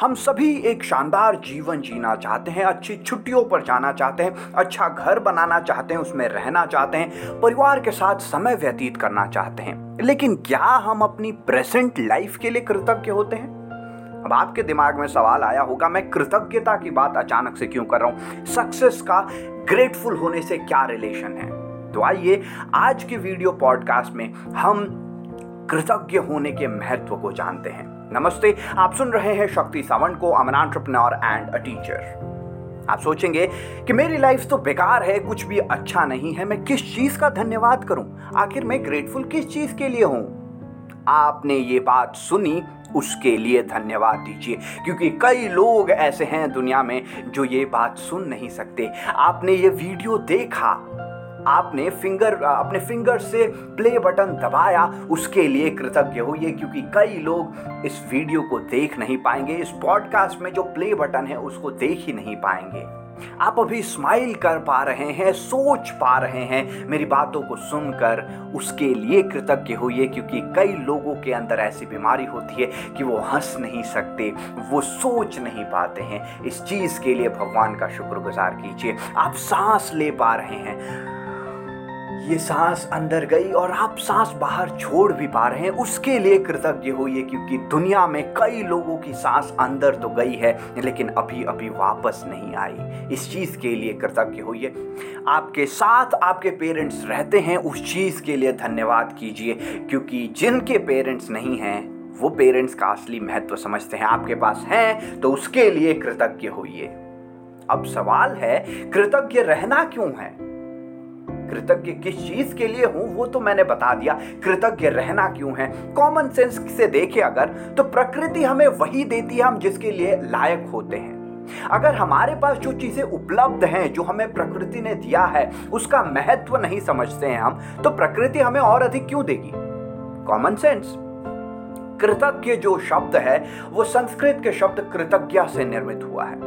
हम सभी एक शानदार जीवन जीना चाहते हैं, अच्छी छुट्टियों पर जाना चाहते हैं अच्छा घर बनाना चाहते हैं, उसमें रहना चाहते हैं, परिवार के साथ समय व्यतीत करना चाहते हैं। लेकिन क्या हम अपनी प्रेजेंट लाइफ के लिए कृतज्ञ होते हैं? अब आपके दिमाग में सवाल आया होगा, मैं कृतज्ञता की बात अचानक से क्यों कर रहा हूँ? सक्सेस का ग्रेटफुल होने से क्या रिलेशन है? तो आइए, आज के वीडियो पॉडकास्ट में हम कृतज्ञ होने के महत्व को जानते हैं। नमस्ते, आप सुन रहे हैं शक्ति सावंत को a mom entrepreneur and a teacher आप सोचेंगे कि मेरी लाइफ तो बेकार है, कुछ भी अच्छा नहीं है, मैं किस चीज़ का धन्यवाद करूँ? आखिर मैं ग्रेटफुल किस चीज़ के लिए हूँ? आपने ये बात सुनी, उसके लिए धन्यवाद दीजिए। क्योंकि कई लोग ऐसे हैं दुनिया में जो ये बात सुन नहीं सकते। आपने ये वीडियो देखा आपने फिंगर अपने फिंगर से प्ले बटन दबाया, उसके लिए कृतज्ञ होइए, क्योंकि कई लोग इस वीडियो को देख नहीं पाएँगे, इस पॉडकास्ट में जो प्ले बटन है, उसको देख ही नहीं पाएँगे। आप अभी स्माइल कर पा रहे हैं, सोच पा रहे हैं, मेरी बातों को सुनकर उसके लिए कृतज्ञ होइए, क्योंकि कई लोगों के अंदर ऐसी बीमारी होती है कि वो हंस नहीं सकते, वो सोच नहीं पाते हैं। इस चीज़ के लिए भगवान का शुक्रगुजार कीजिए। आप सांस ले पा रहे हैं। ये सांस अंदर गई और आप सांस बाहर छोड़ भी पा रहे हैं। उसके लिए कृतज्ञ होइए क्योंकि दुनिया में कई लोगों की सांस अंदर तो गई है, लेकिन अभी अभी वापस नहीं आई। इस चीज़ के लिए कृतज्ञ होइए। आपके साथ आपके पेरेंट्स रहते हैं, उस चीज़ के लिए धन्यवाद कीजिए, क्योंकि जिनके पेरेंट्स नहीं हैं, वो पेरेंट्स का असली महत्व समझते हैं। आपके पास हैं तो उसके लिए कृतज्ञ होइए। अब सवाल है, कृतज्ञ रहना क्यों है? कृतज्ञ किस चीज़ के लिए हूँ, वो तो मैंने बता दिया। कृतज्ञ रहना क्यों है? कॉमन सेंस से देखें अगर तो प्रकृति हमें वही देती है हम जिसके लिए लायक होते हैं। अगर हमारे पास जो चीज़ें उपलब्ध हैं, जो हमें प्रकृति ने दिया है, उसका महत्व नहीं समझते हैं हम तो प्रकृति हमें और अधिक क्यों देगी? कॉमन सेंस कृतज्ञ जो शब्द है, वो संस्कृत के शब्द कृतज्ञ से निर्मित हुआ है,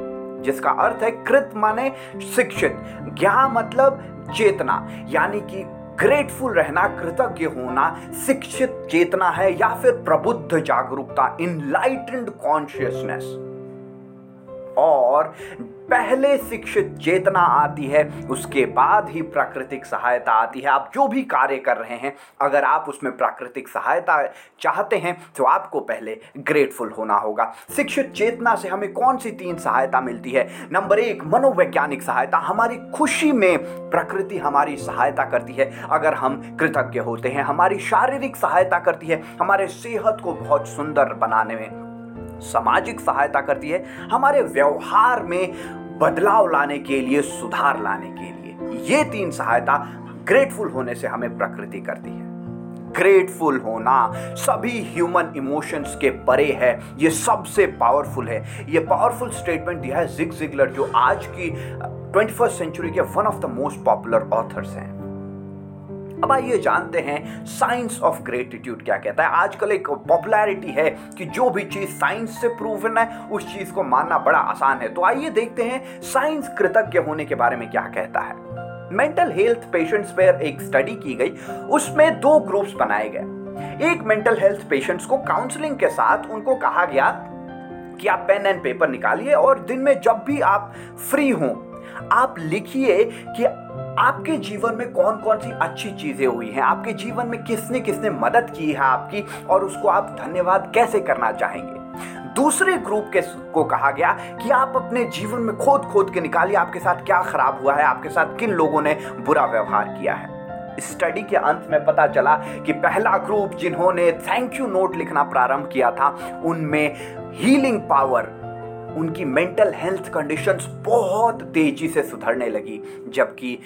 जिसका अर्थ है कृत माने शिक्षित। ज्ञा मतलब चेतना, यानी कि ग्रेटफुल रहना, कृतज्ञ होना, शिक्षित चेतना है, या फिर प्रबुद्ध जागरूकता इनलाइटेंड कॉन्शियसनेस और पहले शिक्षित चेतना आती है, उसके बाद ही प्राकृतिक सहायता आती है। आप जो भी कार्य कर रहे हैं, अगर आप उसमें प्राकृतिक सहायता चाहते हैं तो आपको पहले ग्रेटफुल होना होगा। शिक्षित चेतना से हमें कौन सी तीन सहायता मिलती है? नंबर एक, मनोवैज्ञानिक सहायता। हमारी खुशी में प्रकृति हमारी सहायता करती है। अगर हम कृतज्ञ होते हैं, हमारी शारीरिक सहायता करती है, हमारे सेहत को बहुत सुंदर बनाने में सामाजिक सहायता करती है, हमारे व्यवहार में बदलाव लाने के लिए, सुधार लाने के लिए। ये तीन सहायता ग्रेटफुल होने से हमें प्रकृति करती है। ग्रेटफुल होना सभी ह्यूमन इमोशंस के परे है। ये सबसे पावरफुल है। ये पावरफुल स्टेटमेंट दिया है जिग जिगलर जो आज की ट्वेंटी फ़र्स्ट सेंचुरी के one of the most popular authors हैं। अब आइए जानते हैं साइंस ऑफ़ ग्रेटिट्यूड क्या कहता है। आजकल एक पॉपुलैरिटी है कि जो भी चीज़ साइंस से प्रूवन है, उस चीज़ को मानना बड़ा आसान है। तो आइए देखते हैं साइंस कृतज्ञ होने के बारे में क्या कहता है। मेंटल हेल्थ पेशेंट्स पर एक स्टडी की गई, उसमें दो ग्रुप्स बनाए गए। एक मेंटल हेल्थ पेशेंट्स को काउंसलिंग के साथ उनको कहा गया कि आप पेन एंड पेपर निकालिए और दिन में जब भी आप फ्री हों आप लिखिए कि आपके जीवन में कौन कौन सी अच्छी चीज़ें हुई हैं? आपके जीवन में किसने किसने मदद की है आपकी? और उसको आप धन्यवाद कैसे करना चाहेंगे? दूसरे ग्रुप के को कहा गया कि आप अपने जीवन में खोद खोद के निकालिए, आपके साथ क्या खराब हुआ है, आपके साथ किन लोगों ने बुरा व्यवहार किया है। स्टडी के अंत में पता चला कि पहला ग्रुप जिन्होंने थैंक यू नोट लिखना प्रारंभ किया था, उनमें हीलिंग पावर उनकी मेंटल हेल्थ कंडीशंस बहुत तेज़ी से सुधरने लगी, जबकि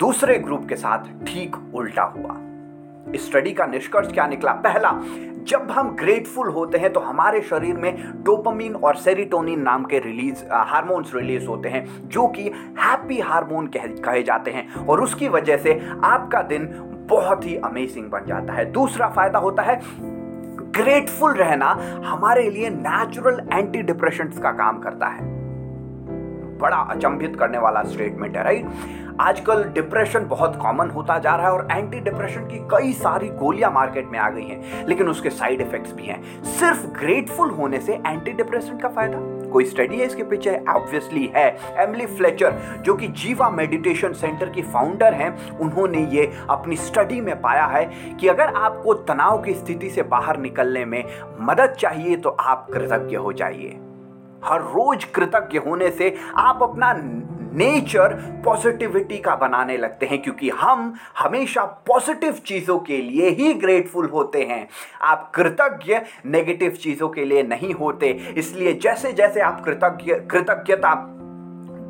दूसरे ग्रुप के साथ ठीक उल्टा हुआ। स्टडी का निष्कर्ष क्या निकला? पहला, जब हम ग्रेटफुल होते हैं तो हमारे शरीर में डोपामीन और सेरिटोनिन नाम के रिलीज़ हार्मोन्स रिलीज़ होते हैं, जो कि हैप्पी हार्मोन कहे जाते हैं, और उसकी वजह से आपका दिन बहुत ही अमेजिंग बन जाता है। दूसरा फ़ायदा होता है ग्रेटफुल रहना हमारे लिए नेचुरल एंटी डिप्रेशन का काम करता है। बड़ा अचंभित करने वाला स्टेटमेंट है राइट आजकल डिप्रेशन बहुत कॉमन होता जा रहा है और एंटी डिप्रेशन की कई सारी गोलियाँ मार्केट में आ गई हैं, लेकिन उसके साइड इफेक्ट्स भी हैं। सिर्फ़ ग्रेटफुल होने से एंटी डिप्रेशन का फ़ायदा? कोई स्टडी है इसके पीछे? ऑब्वियसली है। एमली फ्लेचर जो कि जीवा मेडिटेशन सेंटर की फाउंडर हैं, उन्होंने ये अपनी स्टडी में पाया है कि अगर आपको तनाव की स्थिति से बाहर निकलने में मदद चाहिए तो आप कृतज्ञ हो जाइए। हर रोज कृतज्ञ होने से आप अपना नेचर पॉजिटिविटी का बनाने लगते हैं, क्योंकि हम हमेशा पॉजिटिव चीज़ों के लिए ही ग्रेटफुल होते हैं। आप कृतज्ञ नेगेटिव चीज़ों के लिए नहीं होते, इसलिए जैसे जैसे आप कृतज्ञ, कृतज्ञता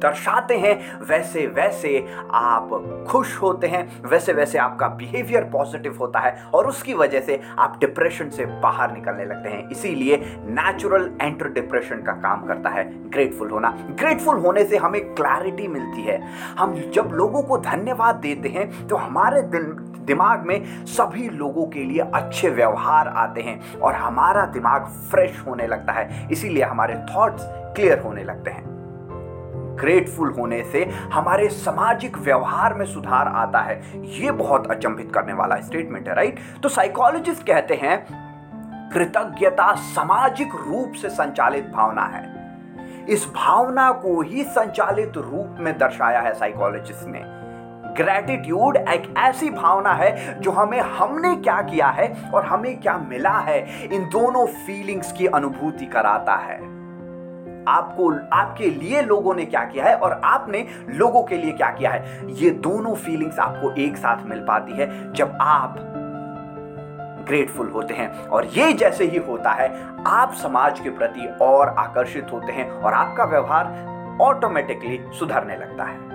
दर्शाते हैं, वैसे वैसे आप खुश होते हैं, वैसे वैसे आपका बिहेवियर पॉजिटिव होता है और उसकी वजह से आप डिप्रेशन से बाहर निकलने लगते हैं। इसीलिए नेचुरल एंटर डिप्रेशन का काम करता है। ग्रेटफुल होना। ग्रेटफुल होने से हमें क्लैरिटी मिलती है। हम जब लोगों को धन्यवाद देते हैं तो हमारे दिल दिमाग में सभी लोगों के लिए अच्छे व्यवहार आते हैं और हमारा दिमाग फ्रेश होने लगता है। इसीलिए हमारे थॉट्स क्लियर होने लगते हैं। ग्रेटफुल होने से हमारे सामाजिक व्यवहार में सुधार आता है। ये बहुत अचंभित करने वाला स्टेटमेंट है राइट तो साइकोलॉजिस्ट कहते हैं, कृतज्ञता सामाजिक रूप से संचालित भावना है। इस भावना को ही संचालित रूप में दर्शाया है साइकोलॉजिस्ट ने। ग्रेटिट्यूड एक ऐसी भावना है जो हमें, हमने क्या किया है और हमें क्या मिला है, इन दोनों फीलिंग्स की अनुभूति कराता है। आपको, आपके लिए लोगों ने क्या किया है और आपने लोगों के लिए क्या किया है? ये दोनों फीलिंग्स आपको एक साथ मिल पाती है जब आप ग्रेटफुल होते हैं। और ये जैसे ही होता है, आप समाज के प्रति और आकर्षित होते हैं और आपका व्यवहार ऑटोमेटिकली सुधरने लगता है।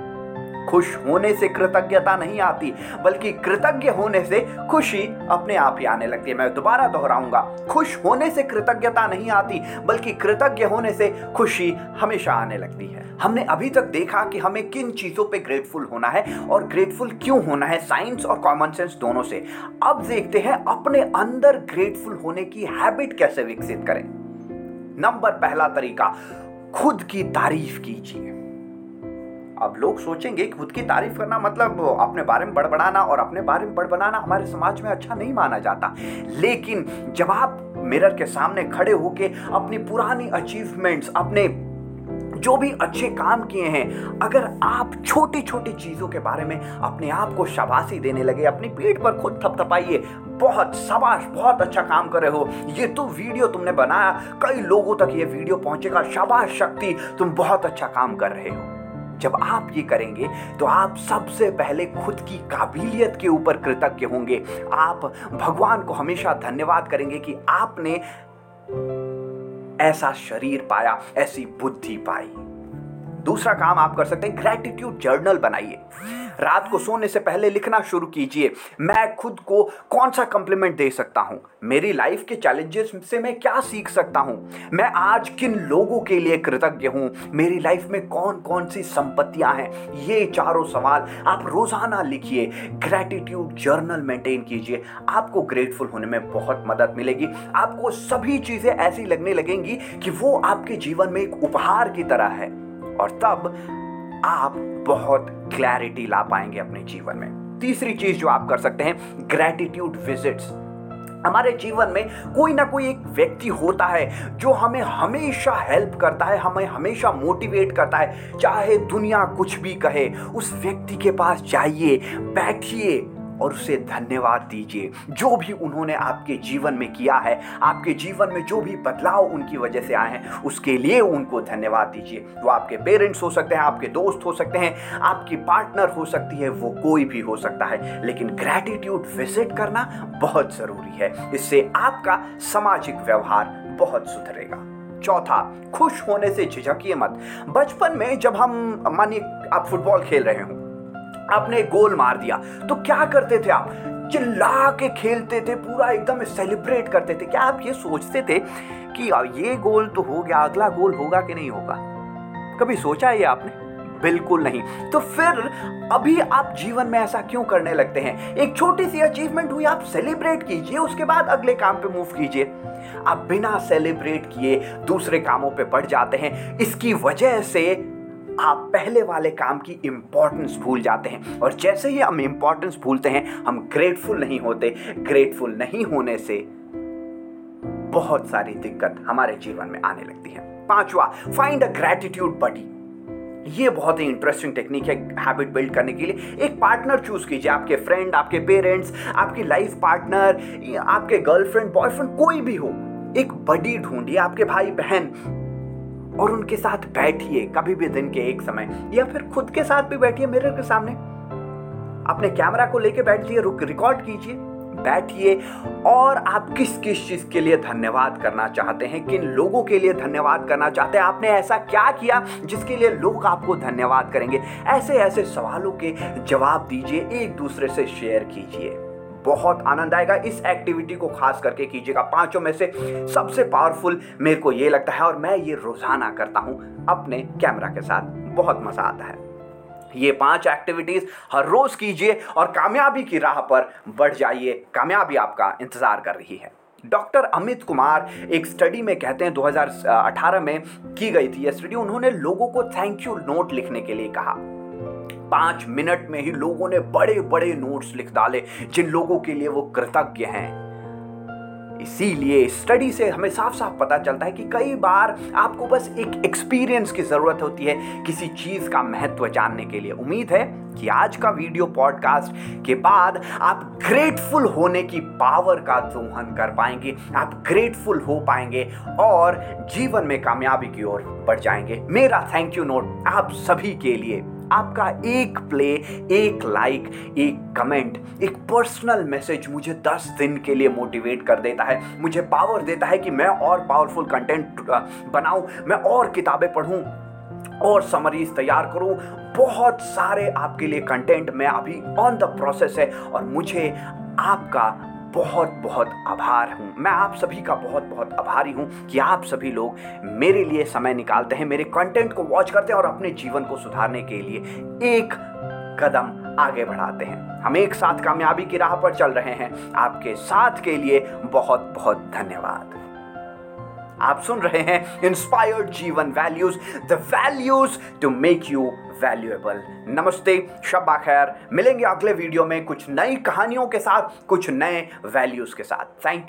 खुश होने से कृतज्ञता नहीं आती, बल्कि कृतज्ञ होने से खुशी अपने आप ही आने लगती है। मैं दोबारा दोहराऊँगा, खुश होने से कृतज्ञता नहीं आती, बल्कि कृतज्ञ होने से खुशी हमेशा आने लगती है। हमने अभी तक देखा कि हमें किन चीज़ों पे ग्रेटफुल होना है और ग्रेटफुल क्यों होना है साइंस और कॉमन सेंस दोनों से। अब देखते हैं अपने अंदर ग्रेटफुल होने की हैबिट कैसे विकसित करें। नंबर पहला तरीका, खुद की तारीफ़ कीजिए। अब लोग सोचेंगे कि खुद की तारीफ़ करना मतलब अपने बारे में बड़बड़ाना और अपने बारे में बड़बड़ाना हमारे समाज में अच्छा नहीं माना जाता। लेकिन जब आप मिरर के सामने खड़े होके अपनी पुरानी अचीवमेंट्स अपने जो भी अच्छे काम किए हैं, अगर आप छोटी छोटी चीज़ों के बारे में अपने आप को शाबाशी देने लगे, अपनी पीठ पर खुद थपथपाइए, बहुत शाबाश, बहुत अच्छा काम कर रहे हो। ये तो वीडियो तुमने बनाया, कई लोगों तक ये वीडियो पहुंचेगा, शाबाश शक्ति, तुम बहुत अच्छा काम कर रहे हो। जब आप ये करेंगे तो आप सबसे पहले खुद की काबिलियत के ऊपर कृतज्ञ होंगे। आप भगवान को हमेशा धन्यवाद करेंगे कि आपने ऐसा शरीर पाया, ऐसी बुद्धि पाई। दूसरा काम आप कर सकते हैं ग्रेटिट्यूड जर्नल बनाइए। रात को सोने से पहले लिखना शुरू कीजिए। मैं खुद को कौन सा कम्प्लीमेंट दे सकता हूँ? मेरी लाइफ के चैलेंजेस से मैं क्या सीख सकता हूँ? मैं आज किन लोगों के लिए कृतज्ञ हूँ? मेरी लाइफ में कौन कौन सी संपत्तियाँ हैं? ये चारों सवाल आप रोज़ाना लिखिए। ग्रेटिट्यूड जर्नल मेंटेन कीजिए। आपको ग्रेटफुल होने में बहुत मदद मिलेगी। आपको सभी चीज़ें ऐसी लगने लगेंगी कि वो आपके जीवन में एक उपहार की तरह है। और तब आप बहुत क्लैरिटी ला पाएँगे अपने जीवन में। तीसरी चीज़ जो आप कर सकते हैं ग्रेटिट्यूड विजिट्स हमारे जीवन में कोई ना कोई एक व्यक्ति होता है जो हमें हमेशा हेल्प करता है, हमें हमेशा मोटिवेट करता है। चाहे दुनिया कुछ भी कहे, उस व्यक्ति के पास जाइए, बैठिए और उसे धन्यवाद दीजिए। जो भी उन्होंने आपके जीवन में किया है, आपके जीवन में जो भी बदलाव उनकी वजह से आए हैं, उसके लिए उनको धन्यवाद दीजिए। वो आपके पेरेंट्स हो सकते हैं, आपके दोस्त हो सकते हैं, आपकी पार्टनर हो सकती है, वो कोई भी हो सकता है। लेकिन ग्रेटिट्यूड विज़िट करना बहुत ज़रूरी है। इससे आपका सामाजिक व्यवहार बहुत सुधरेगा। चौथा, खुश होने से झिझकिए मत। बचपन में जब हम, मानिए आप फुटबॉल खेल रहे हो आपने गोल मार दिया। तो क्या करते थे आप? चिल्ला के खेलते थे, पूरा एकदम सेलिब्रेट करते थे। क्या आप ये सोचते थे कि ये गोल तो हो गया, अगला गोल होगा कि नहीं होगा? कभी सोचा है ये आपने? बिल्कुल नहीं। तो फिर अभी आप जीवन में ऐसा क्यों करने लगते हैं? एक छोटी सी अचीवमेंट हुई, आप सेलिब्रेट कीजिए, उसके बाद अगले काम पे मूव कीजिए। आप बिना सेलिब्रेट किए दूसरे कामों पे बढ़ जाते हैं। इसकी वजह से आप पहले वाले काम की इंपॉर्टेंस भूल जाते हैं। और जैसे ही हम इंपॉर्टेंस भूलते हैं, हम ग्रेटफुल नहीं होते। ग्रेटफुल नहीं होने से बहुत सारी दिक्कत हमारे जीवन में आने लगती है। पांचवा फाइंड अ ग्रेटिट्यूड बडी ये बहुत ही इंटरेस्टिंग टेक्निक है हैबिट बिल्ड करने के लिए। एक पार्टनर चूज़ कीजिए, आपके फ्रेंड आपके पेरेंट्स आपकी लाइफ पार्टनर आपके गर्लफ्रेंड बॉयफ्रेंड कोई भी हो। एक बडी ढूंढिए, आपके भाई बहन और उनके साथ बैठिए, कभी भी दिन के एक समय, या फिर खुद के साथ भी बैठिए मिरर के सामने। अपने कैमरा को लेके बैठिए रुक रिकॉर्ड कीजिए, बैठिए, और आप किस किस चीज़ के लिए धन्यवाद करना चाहते हैं, किन लोगों के लिए धन्यवाद करना चाहते हैं, आपने ऐसा क्या किया जिसके लिए लोग आपको धन्यवाद करेंगे? ऐसे ऐसे सवालों के जवाब दीजिए, एक दूसरे से शेयर कीजिए। बहुत आनंद आएगा। इस एक्टिविटी को खास करके कीजिएगा। पाँचों में से सबसे पावरफुल मेरे को ये लगता है और मैं ये रोज़ाना करता हूँ अपने कैमरा के साथ। बहुत मज़ा आता है। ये पाँच एक्टिविटीज़ हर रोज कीजिए और कामयाबी की राह पर बढ़ जाइए। कामयाबी आपका इंतज़ार कर रही है। डॉक्टर अमित कुमार एक स्टडी में कहते हैं 2018 में की गई थी यह स्टडी उन्होंने लोगों को थैंक यू नोट लिखने के लिए कहा। पाँच मिनट में ही लोगों ने बड़े बड़े नोट्स लिख डाले, जिन लोगों के लिए वो कृतज्ञ हैं। इसीलिए स्टडी से हमें साफ़ साफ़ पता चलता है कि कई बार आपको बस एक एक्सपीरियंस की ज़रूरत होती है किसी चीज़ का महत्व जानने के लिए। उम्मीद है कि आज का वीडियो पॉडकास्ट के बाद आप ग्रेटफुल होने की पावर का दोहन कर पाएँगे, आप ग्रेटफुल हो पाएँगे और जीवन में कामयाबी की ओर बढ़ जाएँगे। मेरा थैंक यू नोट आप सभी के लिए आपका एक प्ले एक लाइक एक कमेंट एक पर्सनल मैसेज मुझे दस दिन के लिए मोटिवेट कर देता है। मुझे पावर देता है कि मैं और पावरफुल कंटेंट बनाऊँ, मैं और किताबें पढ़ूं, और समरीज तैयार करूँ। बहुत सारे आपके लिए कंटेंट मैं अभी ऑन द प्रोसेस है और मुझे आपका बहुत बहुत आभार हूँ। मैं आप सभी का बहुत बहुत आभारी हूँ कि आप सभी लोग मेरे लिए समय निकालते हैं, मेरे कंटेंट को वॉच करते हैं और अपने जीवन को सुधारने के लिए एक कदम आगे बढ़ाते हैं। हम एक साथ कामयाबी की राह पर चल रहे हैं। आपके साथ के लिए बहुत बहुत धन्यवाद। आप सुन रहे हैं इंस्पायर्ड जीवन values the values to make you valuable नमस्ते, शब्बा खैर। मिलेंगे अगले वीडियो में कुछ नई कहानियों के साथ, कुछ नए वैल्यूज़ के साथ। थैंक